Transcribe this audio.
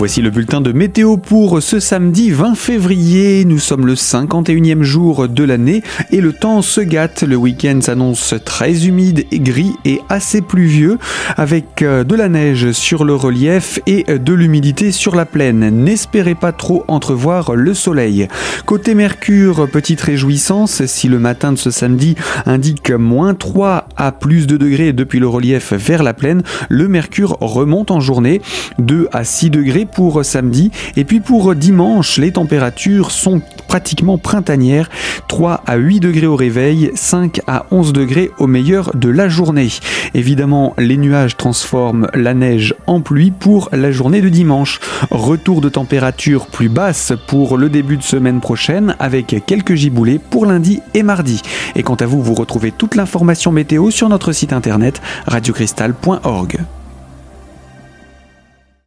Voici le bulletin de météo pour ce samedi 20 février. Nous sommes le 51e jour de l'année et le temps se gâte. Le week-end s'annonce très humide et gris et assez pluvieux avec euh, de la neige sur le relief et de l'humidité sur la plaine. N'espérez pas trop entrevoir le soleil. Côté Mercure, petite réjouissance si le matin de ce samedi indique moins 3 à plus de degrés depuis le relief vers la plaine, le Mercure remonte en journée 2 à 6 degrés pour samedi. Et puis pour dimanche, les températures sont pratiquement printanières. 3 à 8 degrés au réveil, 5 à 11 degrés au meilleur de la journée. Évidemment, les nuages transforment la neige en pluie pour la journée de dimanche. Retour de température plus basse pour le début de semaine prochaine avec quelques giboulées pour lundi et mardi. Et quant à vous, vous retrouvez toute l'information météo sur notre site internet radiocristal.org.